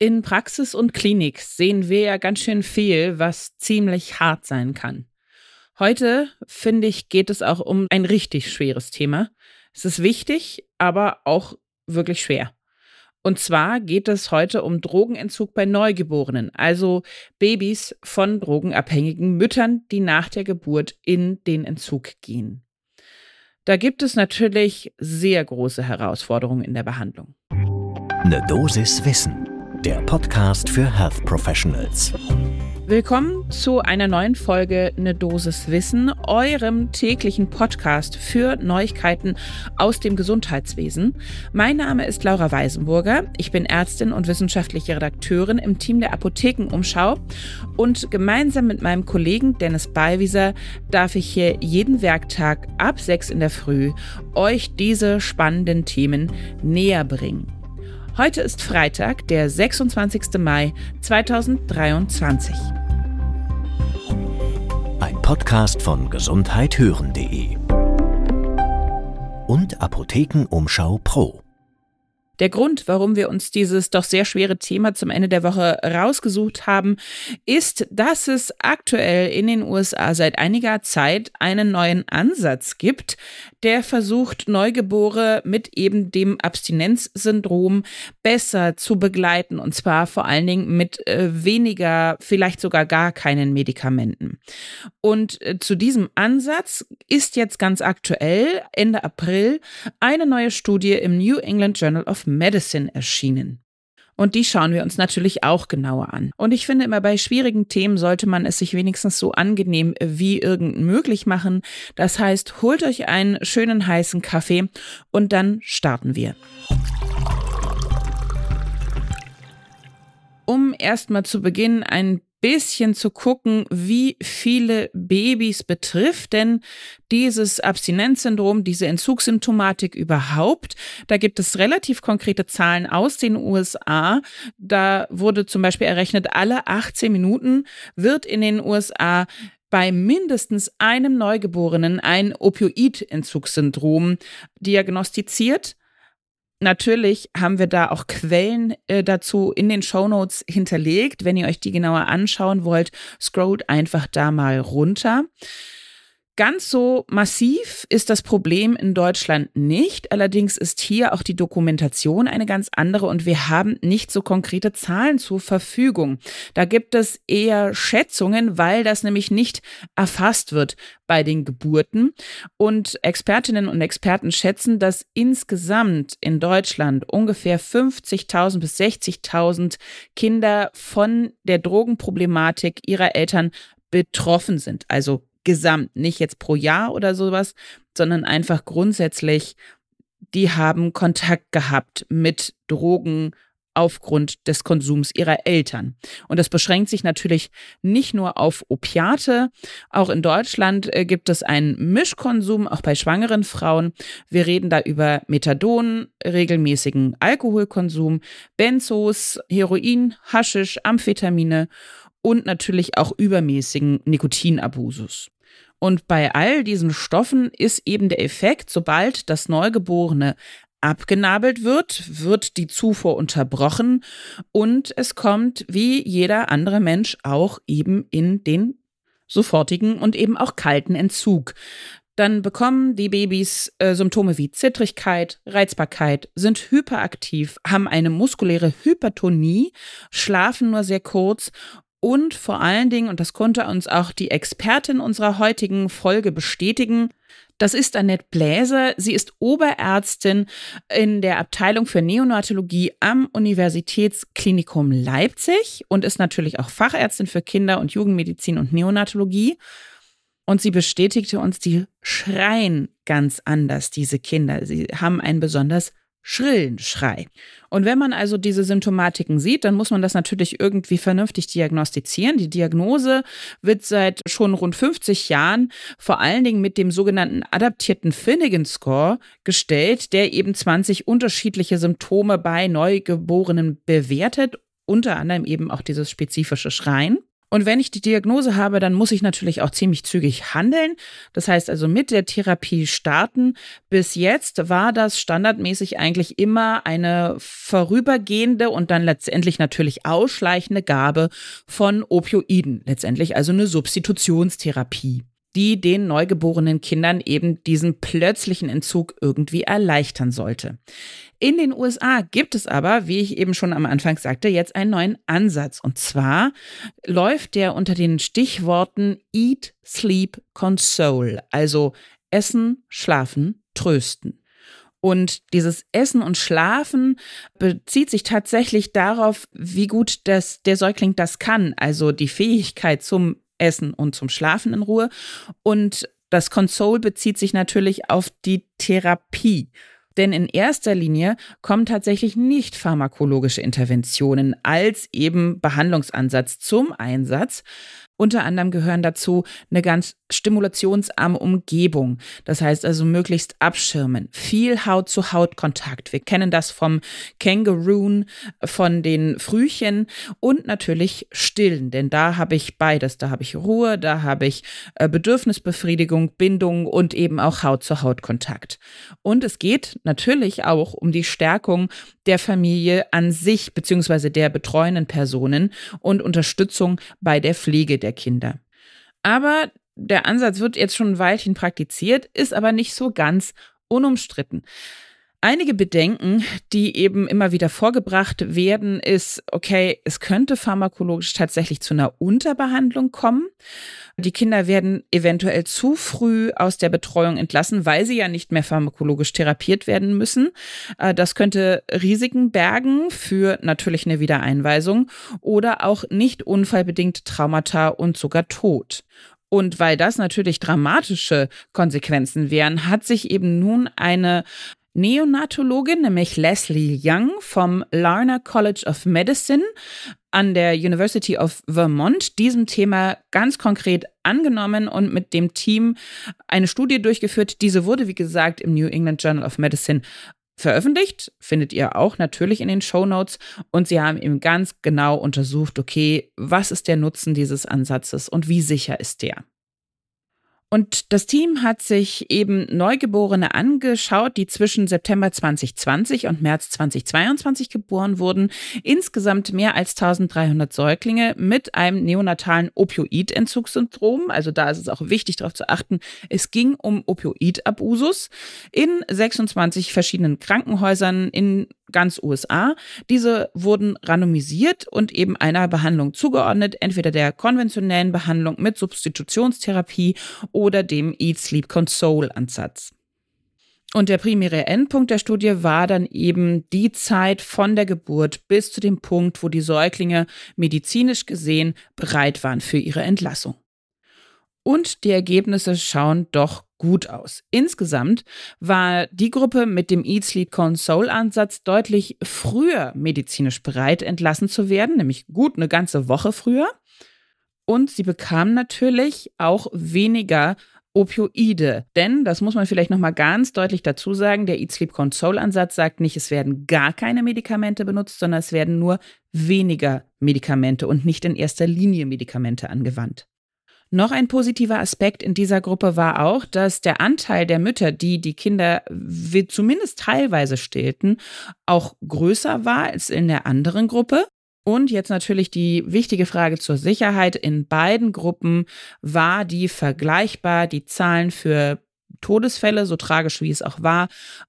In Praxis und Klinik sehen wir ja ganz schön viel, was ziemlich hart sein kann. Heute, finde ich, geht es auch um ein richtig schweres Thema. Es ist wichtig, aber auch wirklich schwer. Und zwar geht es heute um Drogenentzug bei Neugeborenen, also Babys von drogenabhängigen Müttern, die nach der Geburt in den Entzug gehen. Da gibt es natürlich sehr große Herausforderungen in der Behandlung. Eine Dosis Wissen, der Podcast für Health Professionals. Willkommen zu einer neuen Folge Ne Dosis Wissen, eurem täglichen Podcast für Neuigkeiten aus dem Gesundheitswesen. Mein Name ist Laura Weisenburger. Ich bin Ärztin und wissenschaftliche Redakteurin im Team der Apothekenumschau und gemeinsam mit meinem Kollegen Dennis Ballwieser darf ich hier jeden Werktag ab 6 in der Früh euch diese spannenden Themen näher bringen. Heute ist Freitag, der 26. Mai 2023. Ein Podcast von gesundheithören.de und Apothekenumschau Pro. Der Grund, warum wir uns dieses doch sehr schwere Thema zum Ende der Woche rausgesucht haben, ist, dass es aktuell in den USA seit einiger Zeit einen neuen Ansatz gibt, der versucht, Neugeborene mit eben dem Abstinenzsyndrom besser zu begleiten und zwar vor allen Dingen mit äh, weniger, vielleicht sogar gar keinen Medikamenten. Und äh, zu diesem Ansatz ist jetzt ganz aktuell Ende April eine neue Studie im New England Journal of Medicine erschienen. Und die schauen wir uns natürlich auch genauer an. Und ich finde immer bei schwierigen Themen sollte man es sich wenigstens so angenehm wie irgend möglich machen. Das heißt, holt euch einen schönen heißen Kaffee und dann starten wir. Um erstmal zu Beginn ein bisschen zu gucken, wie viele Babys betrifft denn dieses Abstinenzsyndrom, diese Entzugssymptomatik überhaupt. Da gibt es relativ konkrete Zahlen aus den USA. Da wurde zum Beispiel errechnet, alle 18 Minuten wird in den USA bei mindestens einem Neugeborenen ein Opioidentzugssyndrom diagnostiziert. Natürlich haben wir da auch Quellen äh, dazu in den Show Notes hinterlegt. Wenn ihr euch die genauer anschauen wollt, scrollt einfach da mal runter. Ganz so massiv ist das Problem in Deutschland nicht. Allerdings ist hier auch die Dokumentation eine ganz andere und wir haben nicht so konkrete Zahlen zur Verfügung. Da gibt es eher Schätzungen, weil das nämlich nicht erfasst wird bei den Geburten. Und Expertinnen und Experten schätzen, dass insgesamt in Deutschland ungefähr 50.000 bis 60.000 Kinder von der Drogenproblematik ihrer Eltern betroffen sind. Also gesamt, nicht jetzt pro Jahr oder sowas, sondern einfach grundsätzlich, die haben Kontakt gehabt mit Drogen aufgrund des Konsums ihrer Eltern. Und das beschränkt sich natürlich nicht nur auf Opiate. Auch in Deutschland äh, gibt es einen Mischkonsum, auch bei schwangeren Frauen. Wir reden da über Methadon, regelmäßigen Alkoholkonsum, Benzos, Heroin, Haschisch, Amphetamine und natürlich auch übermäßigen Nikotinabusus. Und bei all diesen Stoffen ist eben der Effekt, sobald das Neugeborene abgenabelt wird, wird die Zufuhr unterbrochen und es kommt wie jeder andere Mensch auch eben in den sofortigen und eben auch kalten Entzug. Dann bekommen die Babys äh, Symptome wie Zittrigkeit, Reizbarkeit, sind hyperaktiv, haben eine muskuläre Hypertonie, schlafen nur sehr kurz und vor allen Dingen, und das konnte uns auch die Expertin unserer heutigen Folge bestätigen, das ist Annette Bläser. Sie ist Oberärztin in der Abteilung für Neonatologie am Universitätsklinikum Leipzig und ist natürlich auch Fachärztin für Kinder- und Jugendmedizin und Neonatologie. Und sie bestätigte uns, die schreien ganz anders, diese Kinder. Sie haben einen besonders schrillen Schrei. Und wenn man also diese Symptomatiken sieht, dann muss man das natürlich irgendwie vernünftig diagnostizieren. Die Diagnose wird seit schon rund 50 Jahren vor allen Dingen mit dem sogenannten adaptierten Finnegan Score gestellt, der eben 20 unterschiedliche Symptome bei Neugeborenen bewertet, unter anderem eben auch dieses spezifische Schreien. Und wenn ich die Diagnose habe, dann muss ich natürlich auch ziemlich zügig handeln. Das heißt also mit der Therapie starten. Bis jetzt war das standardmäßig eigentlich immer eine vorübergehende und dann letztendlich natürlich ausschleichende Gabe von Opioiden. Letztendlich also eine Substitutionstherapie die den neugeborenen Kindern eben diesen plötzlichen Entzug irgendwie erleichtern sollte. In den USA gibt es aber, wie ich eben schon am Anfang sagte, jetzt einen neuen Ansatz. Und zwar läuft der unter den Stichworten Eat, Sleep, Console, also Essen, Schlafen, Trösten. Und dieses Essen und Schlafen bezieht sich tatsächlich darauf, wie gut das, der Säugling das kann. Also die Fähigkeit zum Essen und zum Schlafen in Ruhe. Und das Console bezieht sich natürlich auf die Therapie. Denn in erster Linie kommen tatsächlich nicht pharmakologische Interventionen als eben Behandlungsansatz zum Einsatz, unter anderem gehören dazu eine ganz stimulationsarme Umgebung. Das heißt also möglichst abschirmen. Viel Haut-zu-Haut-Kontakt. Wir kennen das vom Kangaroon, von den Frühchen und natürlich Stillen. Denn da habe ich beides. Da habe ich Ruhe, da habe ich äh, Bedürfnisbefriedigung, Bindung und eben auch Haut-zu-Haut-Kontakt. Und es geht natürlich auch um die Stärkung der Familie an sich beziehungsweise der betreuenden Personen und Unterstützung bei der Pflege der Kinder. Aber der Ansatz wird jetzt schon ein Weilchen praktiziert, ist aber nicht so ganz unumstritten. Einige Bedenken, die eben immer wieder vorgebracht werden, ist, okay, es könnte pharmakologisch tatsächlich zu einer Unterbehandlung kommen. Die Kinder werden eventuell zu früh aus der Betreuung entlassen, weil sie ja nicht mehr pharmakologisch therapiert werden müssen. Äh, das könnte Risiken bergen für natürlich eine Wiedereinweisung oder auch nicht unfallbedingte Traumata und sogar Tod. Und weil das natürlich dramatische Konsequenzen wären, hat sich eben nun eine Neonatologin, nämlich Leslie Young vom Larner College of Medicine an der University of Vermont diesem Thema ganz konkret angenommen und mit dem Team eine Studie durchgeführt. Diese wurde, wie gesagt, im New England Journal of Medicine veröffentlicht, findet ihr auch natürlich in den Show Notes. Und sie haben eben ganz genau untersucht, okay, was ist der Nutzen dieses Ansatzes und wie sicher ist der? Und das Team hat sich eben Neugeborene angeschaut, die zwischen September 2020 und März 2022 geboren wurden. Insgesamt mehr als 1300 Säuglinge mit einem neonatalen Opioidentzugssyndrom. Also da ist es auch wichtig darauf zu achten, es ging um Opioidabusus in 26 verschiedenen Krankenhäusern in ganz USA. Diese wurden randomisiert und eben einer Behandlung zugeordnet, entweder der konventionellen Behandlung mit Substitutionstherapie oder dem Eat Sleep Console Ansatz. Und der primäre Endpunkt der Studie war dann eben die Zeit von der Geburt bis zu dem Punkt, wo die Säuglinge medizinisch gesehen bereit waren für ihre Entlassung. Und die Ergebnisse schauen doch gut aus. Insgesamt war die Gruppe mit dem Eat Sleep Console Ansatz deutlich früher medizinisch bereit, entlassen zu werden, nämlich gut eine ganze Woche früher. Und sie bekamen natürlich auch weniger Opioide. Denn, das muss man vielleicht nochmal ganz deutlich dazu sagen, der Eat Sleep Console Ansatz sagt nicht, es werden gar keine Medikamente benutzt, sondern es werden nur weniger Medikamente und nicht in erster Linie Medikamente angewandt. Noch ein positiver Aspekt in dieser Gruppe war auch, dass der Anteil der Mütter, die die Kinder zumindest teilweise stillten, auch größer war als in der anderen Gruppe. Und jetzt natürlich die wichtige Frage zur Sicherheit. In beiden Gruppen war die vergleichbar, die Zahlen für Todesfälle, so tragisch wie es auch war,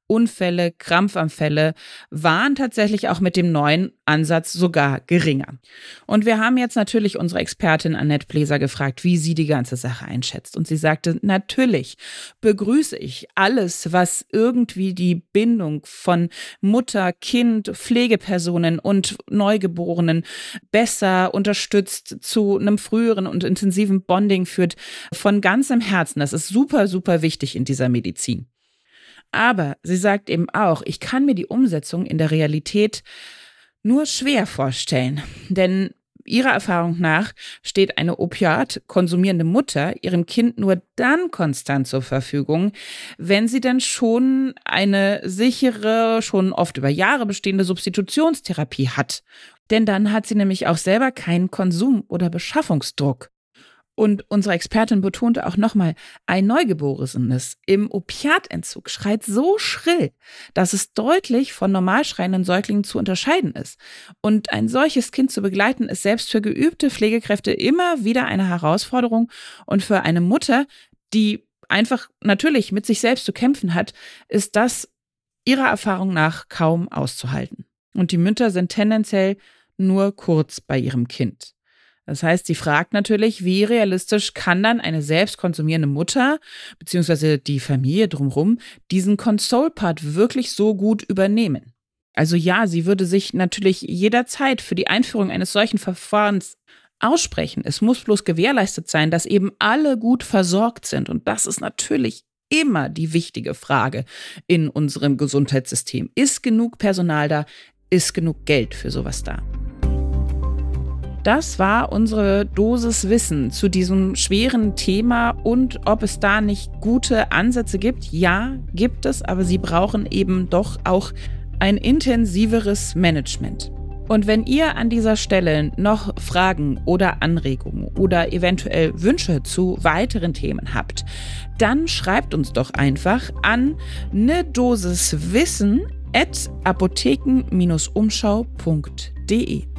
Unfälle, Krampfanfälle waren tatsächlich auch mit dem neuen Ansatz sogar geringer. Und wir haben jetzt natürlich unsere Expertin Annette Bläser gefragt, wie sie die ganze Sache einschätzt. Und sie sagte, natürlich begrüße ich alles, was irgendwie die Bindung von Mutter, Kind, Pflegepersonen und Neugeborenen besser unterstützt, zu einem früheren und intensiven Bonding führt, von ganzem Herzen. Das ist super, super wichtig in dieser Medizin. Aber sie sagt eben auch, ich kann mir die Umsetzung in der Realität nur schwer vorstellen. Denn ihrer Erfahrung nach steht eine Opiat konsumierende Mutter ihrem Kind nur dann konstant zur Verfügung, wenn sie dann schon eine sichere, schon oft über Jahre bestehende Substitutionstherapie hat Denn dann hat sie nämlich auch selber keinen Konsum- oder Beschaffungsdruck. Und unsere Expertin betonte auch nochmal, ein Neugeborenes im Opiatentzug schreit so schrill, dass es deutlich von normal schreienden Säuglingen zu unterscheiden ist. Und ein solches Kind zu begleiten, ist selbst für geübte Pflegekräfte immer wieder eine Herausforderung. Und für eine Mutter, die einfach natürlich mit sich selbst zu kämpfen hat, ist das ihrer Erfahrung nach kaum auszuhalten. Und die Mütter sind tendenziell nur kurz bei ihrem Kind. Das heißt, sie fragt natürlich, wie realistisch kann dann eine selbst konsumierende Mutter beziehungsweise die Familie drumherum diesen Console-Part wirklich so gut übernehmen? Also ja, sie würde sich natürlich jederzeit für die Einführung eines solchen Verfahrens aussprechen. Es muss bloß gewährleistet sein, dass eben alle gut versorgt sind. Und das ist natürlich immer die wichtige Frage in unserem Gesundheitssystem. Ist genug Personal da? Ist genug Geld für sowas da? Das war unsere Dosis Wissen zu diesem schweren Thema und ob es da nicht gute Ansätze gibt. Ja, gibt es, aber sie brauchen eben doch auch ein intensiveres Management. Und wenn ihr an dieser Stelle noch Fragen oder Anregungen oder eventuell Wünsche zu weiteren Themen habt, dann schreibt uns doch einfach an ne Dosis Wissen at apotheken-umschau.de.